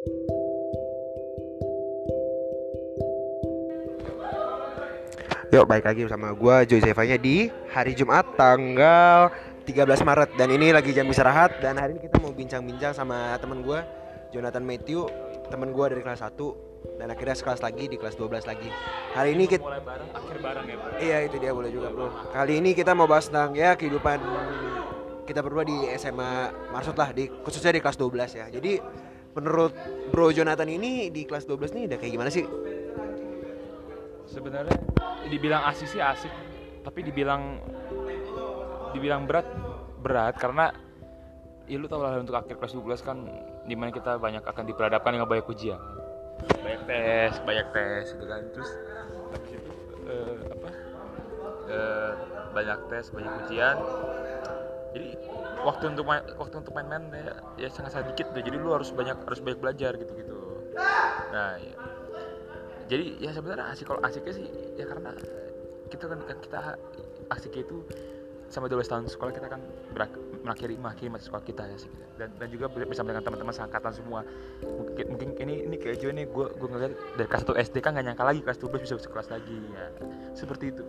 Yuk baik lagi bersama gue Joy Zevanya di hari Jumat tanggal 13 Maret. Dan ini lagi jam istirahat dan hari ini kita mau bincang-bincang sama temen gue Jonathan Matthew Temen gue dari kelas 1 dan akhirnya sekelas lagi di kelas 12 lagi. Hari ini kita mulai bareng akhir bareng ya bro? Iya itu dia boleh juga bro. Kali ini kita mau bahas tentang ya kehidupan kita berdua di SMA Maksud lah di, khususnya di kelas 12 ya. Jadi menurut bro Jonathan ini di kelas 12 nih udah kayak gimana sih? sebenarnya dibilang asik sih asik tapi dibilang dibilang berat berat karena ya lu tau lah untuk akhir kelas 12 kan di mana kita banyak akan diperhadapkan dengan banyak ujian. Banyak tes banyak tes gitu kan. Terus habis itu eh, apa? Eh, banyak tes banyak ujian jadi waktu untuk main waktu untuk main-main ya, ya sangat sangat dikit tuh jadi lu harus banyak harus banyak belajar gitu gitu. Nah ya. jadi ya sebenarnya asik kalau asiknya sih ya karena kita kan kan kita asiknya itu sama 12 tahun sekolah kita kan berak, mengakhiri mengakhiri masa sekolah kita ya sih dan dan juga bersama dengan teman-teman seangkatan semua. Mungkin mungkin ini ini nih? Gue gue ngeliat dari kelas 1 SD kan gak nyangka lagi kelas 12 bisa sekelas lagi ya. Seperti itu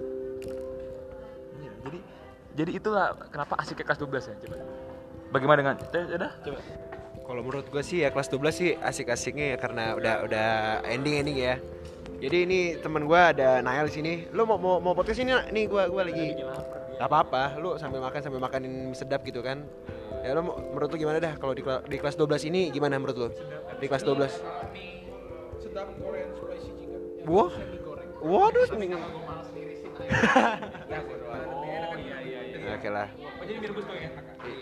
jadi itulah kenapa asiknya kelas 12 ya coba bagaimana dengan ya udah coba Kalau menurut gue sih ya kelas 12 sih asik-asiknya ya karena udah udah ending ending ya. Jadi ini teman gue ada Nail di sini. Lu mau mau, mau podcast ini nih gue gua lagi. Gak apa-apa, lu sambil makan sambil makanin mie sedap gitu kan. Ya lu mau- menurut lu gimana dah kalau di, di kelas 12 ini gimana menurut lu? Di kelas 12. sedap Korean spicy chicken Wah. Waduh, mending. Oke lah. oh, jadi mie rebus tuh ya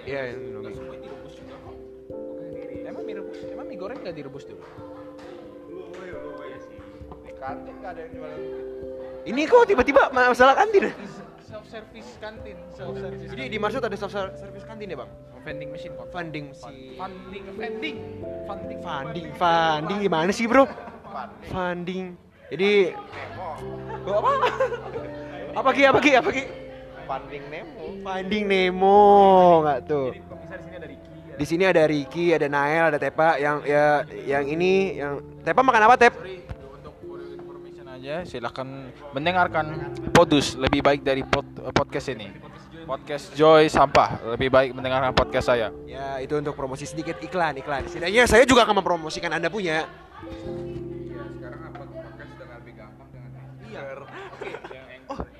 Iya, Indomie. semua direbus juga kok emang mie rebus emang mie goreng nggak direbus dulu di kantin nggak ada yang jualan Ini kok tiba-tiba masalah kantin? self service kantin self service Jadi di Marsud ada self service kantin ya, Bang? vending machine kok Funding si funding vending funding funding funding gimana sih, Bro? Funding. Jadi apa? apa Ki? Apa Ki? Apa Ki? Funding Nemo Finding Nemo nggak tuh? jadi di sini ada Ricky ya. Di sini ada Ricky, ada Nael, ada Tepa yang ya yang ini yang Tepa makan apa Tep? Sorry, untuk information aja silakan mendengarkan Podus lebih baik dari pod- podcast ini podcast Joy Sampah lebih baik mendengarkan podcast saya Ya itu untuk promosi sedikit iklan iklan. Setidaknya saya juga akan mempromosikan anda punya.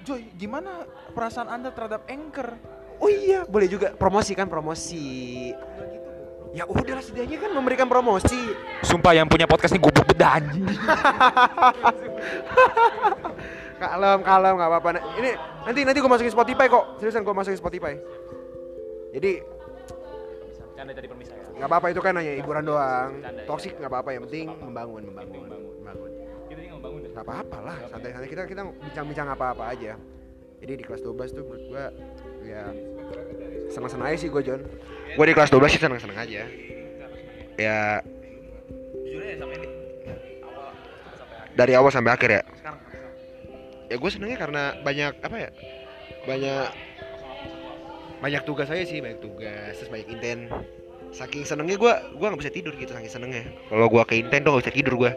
Joy, gimana perasaan Anda terhadap Anchor? Oh iya, boleh juga promosi kan promosi. Ya udah setidaknya kan memberikan promosi. Sumpah yang punya podcast ini goblok beda anjing. Kalem, kalem, nggak apa-apa. Nah, Ini nanti nanti gue masukin Spotify kok. Seriusan gue masukin Spotify. Jadi Canda tadi permisa ya. nggak apa-apa itu kan hanya hiburan doang. Canda, Toxic nggak apa-apa. Yang penting membangun, membangun, Membangun. membangun. Apa-apa lah. Santai-santai kita kita bincang-bincang apa-apa aja. Jadi di kelas 12 tuh menurut gue ya senang-senang aja sih gue John. Gue di kelas 12 sih senang-senang aja. Ya dari awal sampai akhir ya. Ya gue senengnya karena banyak apa ya? Banyak banyak tugas aja sih, banyak tugas, terus banyak inten. Saking senengnya gue gue nggak bisa tidur gitu saking senengnya. Kalau gue ke inten tuh nggak bisa tidur gue.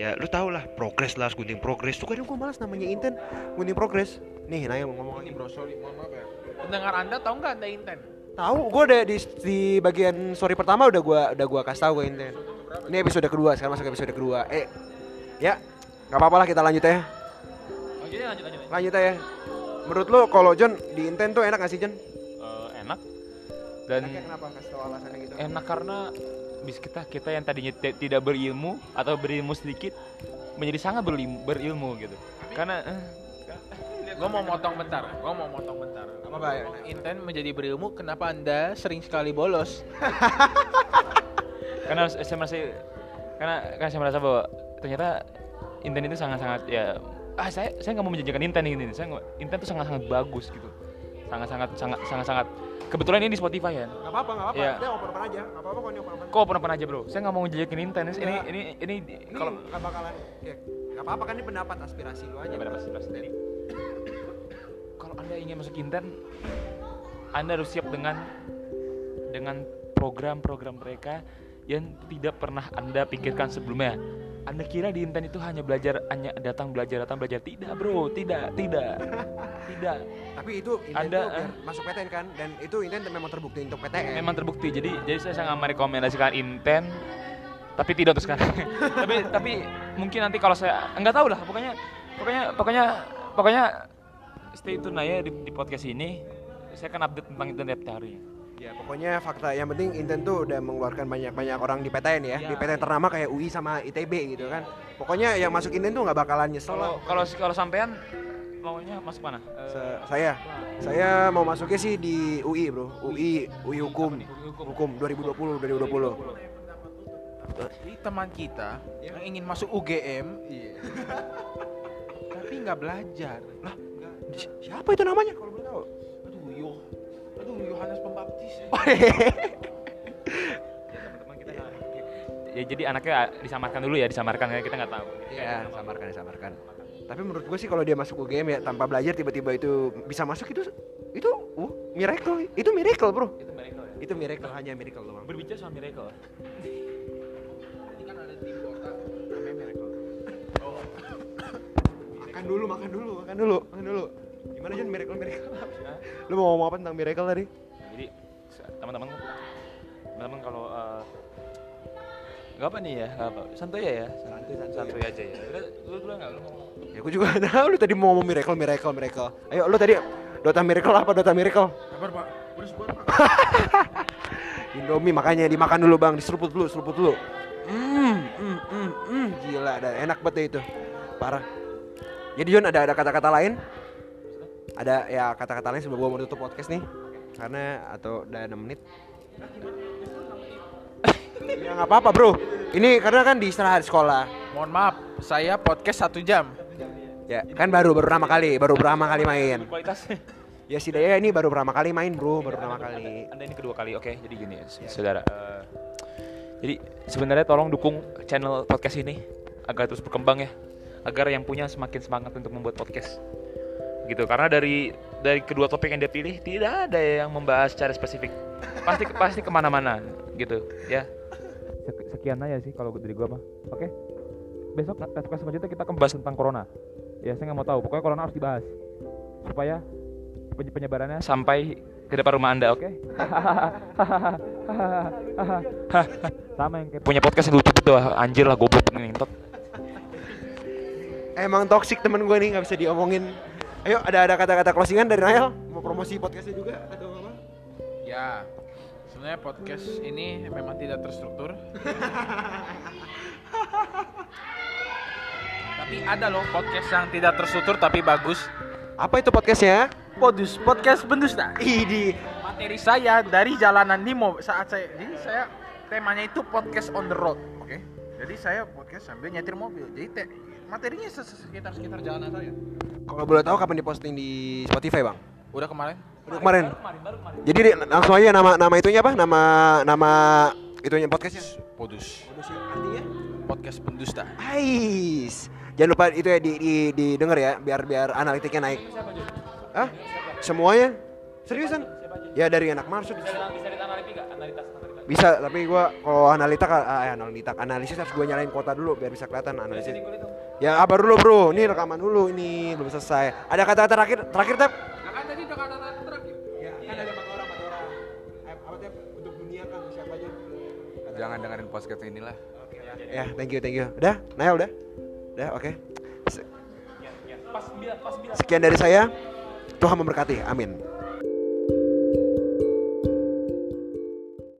Ya lu tau lah progres lah, gunting progres. Tuh kadang gue malas namanya inten gunting progres. Nih, Naya mau ngomong Ini bro, sorry, mohon maaf ya. Pendengar Anda tahu nggak Anda inten? Tahu, gue udah di, di bagian story pertama udah gua udah gua kasih tahu gue inten. Ini episode kedua, sekarang masuk episode kedua. Eh, ya nggak apa-apa lah kita lanjut ya. Oh, jadi lanjut lanjut. lanjut. Lanjut ya. Menurut lo kalau John di Inten tuh enak gak sih John? Eh, enak. Dan Enaknya kenapa? Kasih tau alasannya gitu. enak karena bis kita kita yang tadinya ti- tidak berilmu atau berilmu sedikit menjadi sangat berilmu, berilmu gitu. Karena eh, Gue mau motong bentar, gue mau motong bentar. Apa bahaya? Inten menjadi berilmu, kenapa Anda sering sekali bolos? karena saya merasa karena karena saya merasa bahwa ternyata Inten itu sangat-sangat ya ah saya saya nggak mau menjanjikan Inten ini saya nggak- Inten itu sangat-sangat bagus gitu sangat-sangat sangat sangat-sangat kebetulan ini di Spotify ya Gak apa-apa, gak apa-apa. Iya. Kita open-open aja. Gak apa-apa kok ini open-open. kok pernah aja bro saya nggak mau menjanjikan Inten ini Iya. ini ini Ini kalau gak bakalan ya, gak apa-apa kan ini pendapat aspirasi lu aja. Ya, pasti pasti. Jadi, kalau anda ingin masuk Inten, anda harus siap dengan dengan program-program mereka yang tidak pernah anda pikirkan sebelumnya anda kira di Inten itu hanya belajar hanya datang belajar datang belajar tidak bro tidak tidak tidak Tapi itu Anda, tuh biar eh. masuk PTN kan dan itu Inten memang terbukti untuk PTN. memang terbukti jadi jadi saya sangat merekomendasikan Inten tapi tidak untuk sekarang tapi tapi mungkin nanti kalau saya nggak tahu lah pokoknya pokoknya pokoknya pokoknya stay tune aja di, di podcast ini saya akan update tentang Inten tiap hari Ya pokoknya fakta yang penting Inten tuh udah mengeluarkan banyak-banyak orang di PTN ya. Ya. Di PTN ternama kayak UI sama ITB gitu kan. Pokoknya yang masuk Inten tuh nggak bakalan nyesel kalau kalau sampean maunya masuk mana? Eh, Se- saya. Saya mau masuknya sih di UI bro. UI UI hukum. Hukum. 2020 2020 Jadi teman kita yang ingin masuk UGM, iya. tapi nggak belajar. Lah, Si- siapa itu namanya? Kalau boleh tahu. Aduh yo, aduh Yohanes Pembaptis. teman-teman kita nggak- ya jadi anaknya disamarkan dulu ya disamarkan ya kita nggak tahu. Ya samarkan samarkan tapi menurut gue sih kalau dia masuk UGM ya tanpa belajar tiba-tiba itu bisa masuk itu itu uh, miracle. Itu miracle bro. Itu miracle ya? Itu miracle hanya miracle doang. Berbicara soal miracle. Ini kan ada tim kota namanya Miracle. makan dulu makan dulu makan dulu makan dulu. Gimana Jon miracle miracle. Lu mau ngomong apa tentang miracle tadi? Jadi teman-teman teman-teman kalau eh, nggak apa nih ya? Nggak apa santuy ya ya? Santuy santuy. Aja ya. Udah, lu dulu nggak? Lu ngomong? Ya gue juga tahu. Lu tadi mau ngomong miracle miracle miracle. Ayo lu tadi Dota Miracle apa? Dota Miracle. Kabar Pak, udah sebuah Pak. Indomie makanya dimakan dulu bang. Diseruput dulu seruput dulu. Hmm hmm hmm hmm. Gila ada enak banget deh itu. Parah. Jadi John ada ada kata-kata lain? Ada ya kata-kata lain sebelum gua mau tutup podcast nih? Karena atau udah 6 menit ya nggak apa-apa bro. Ini karena kan di istirahat sekolah. Mohon maaf, saya podcast satu jam. ya kan baru baru pertama kali baru pertama kali main. Kualitasnya ya sih ya ini baru pertama kali main bro baru pertama kali. Anda ini kedua kali oke jadi gini ya. saudara Eh, jadi sebenarnya tolong dukung channel podcast ini agar terus berkembang ya agar yang punya semakin semangat untuk membuat podcast. Gitu karena dari dari kedua topik yang dia pilih tidak ada yang membahas secara spesifik. Pasti pasti ke mana-mana gitu ya. Sek- sekian aja sih kalau dari gua mah. Oke? Besok podcast selanjutnya kita akan bahas tentang corona. Ya saya nggak mau tahu. Pokoknya corona harus dibahas. Supaya penye- penyebarannya sampai ke depan rumah anda oke? Sama yang kayak punya podcast yang lucu gitu ah, anjir lah goblok ngentot. Emang toxic temen gue nih nggak bisa diomongin. Ayo ada ada kata-kata closingan dari Nael. Mau promosi podcastnya juga atau apa? Ya, sebenarnya podcast ini memang tidak terstruktur. tapi ada loh podcast yang tidak terstruktur tapi bagus. Apa itu podcastnya? Podus, podcast Bendusta. Idi. Materi saya dari jalanan di mobil saat saya jadi saya temanya itu podcast on the road, oke? Jadi saya podcast sambil nyetir mobil. Jadi te, materinya sekitar sekitar jalanan saya. Kalau boleh tahu kapan diposting di Spotify bang? Udah kemarin? Udah kemarin. Jadi di- langsung aja nama nama itunya apa? Nama nama itunya podcastnya. Podus, Artinya? podcast Bendusta. Ais. Jangan lupa itu ya di, di, didengar ya biar biar analitiknya naik. Hah? Semuanya? Seriusan? Ya dari anak marsud. Bisa, tapi gua kalau analita ah, eh, analita analisis harus gua nyalain kuota dulu biar bisa kelihatan analisis. Ya apa dulu bro, ini rekaman dulu ini belum selesai. Ada kata-kata terakhir terakhir tap? Kan tadi udah kata terakhir. Ya, kan ada empat orang, empat orang. Apa tap untuk dunia kan siapa aja? Jangan dengerin podcast inilah. Ya, thank you, thank you. Udah, Nail udah? Udah, oke. Se- Sekian dari saya. Tuhan memberkati. Amin.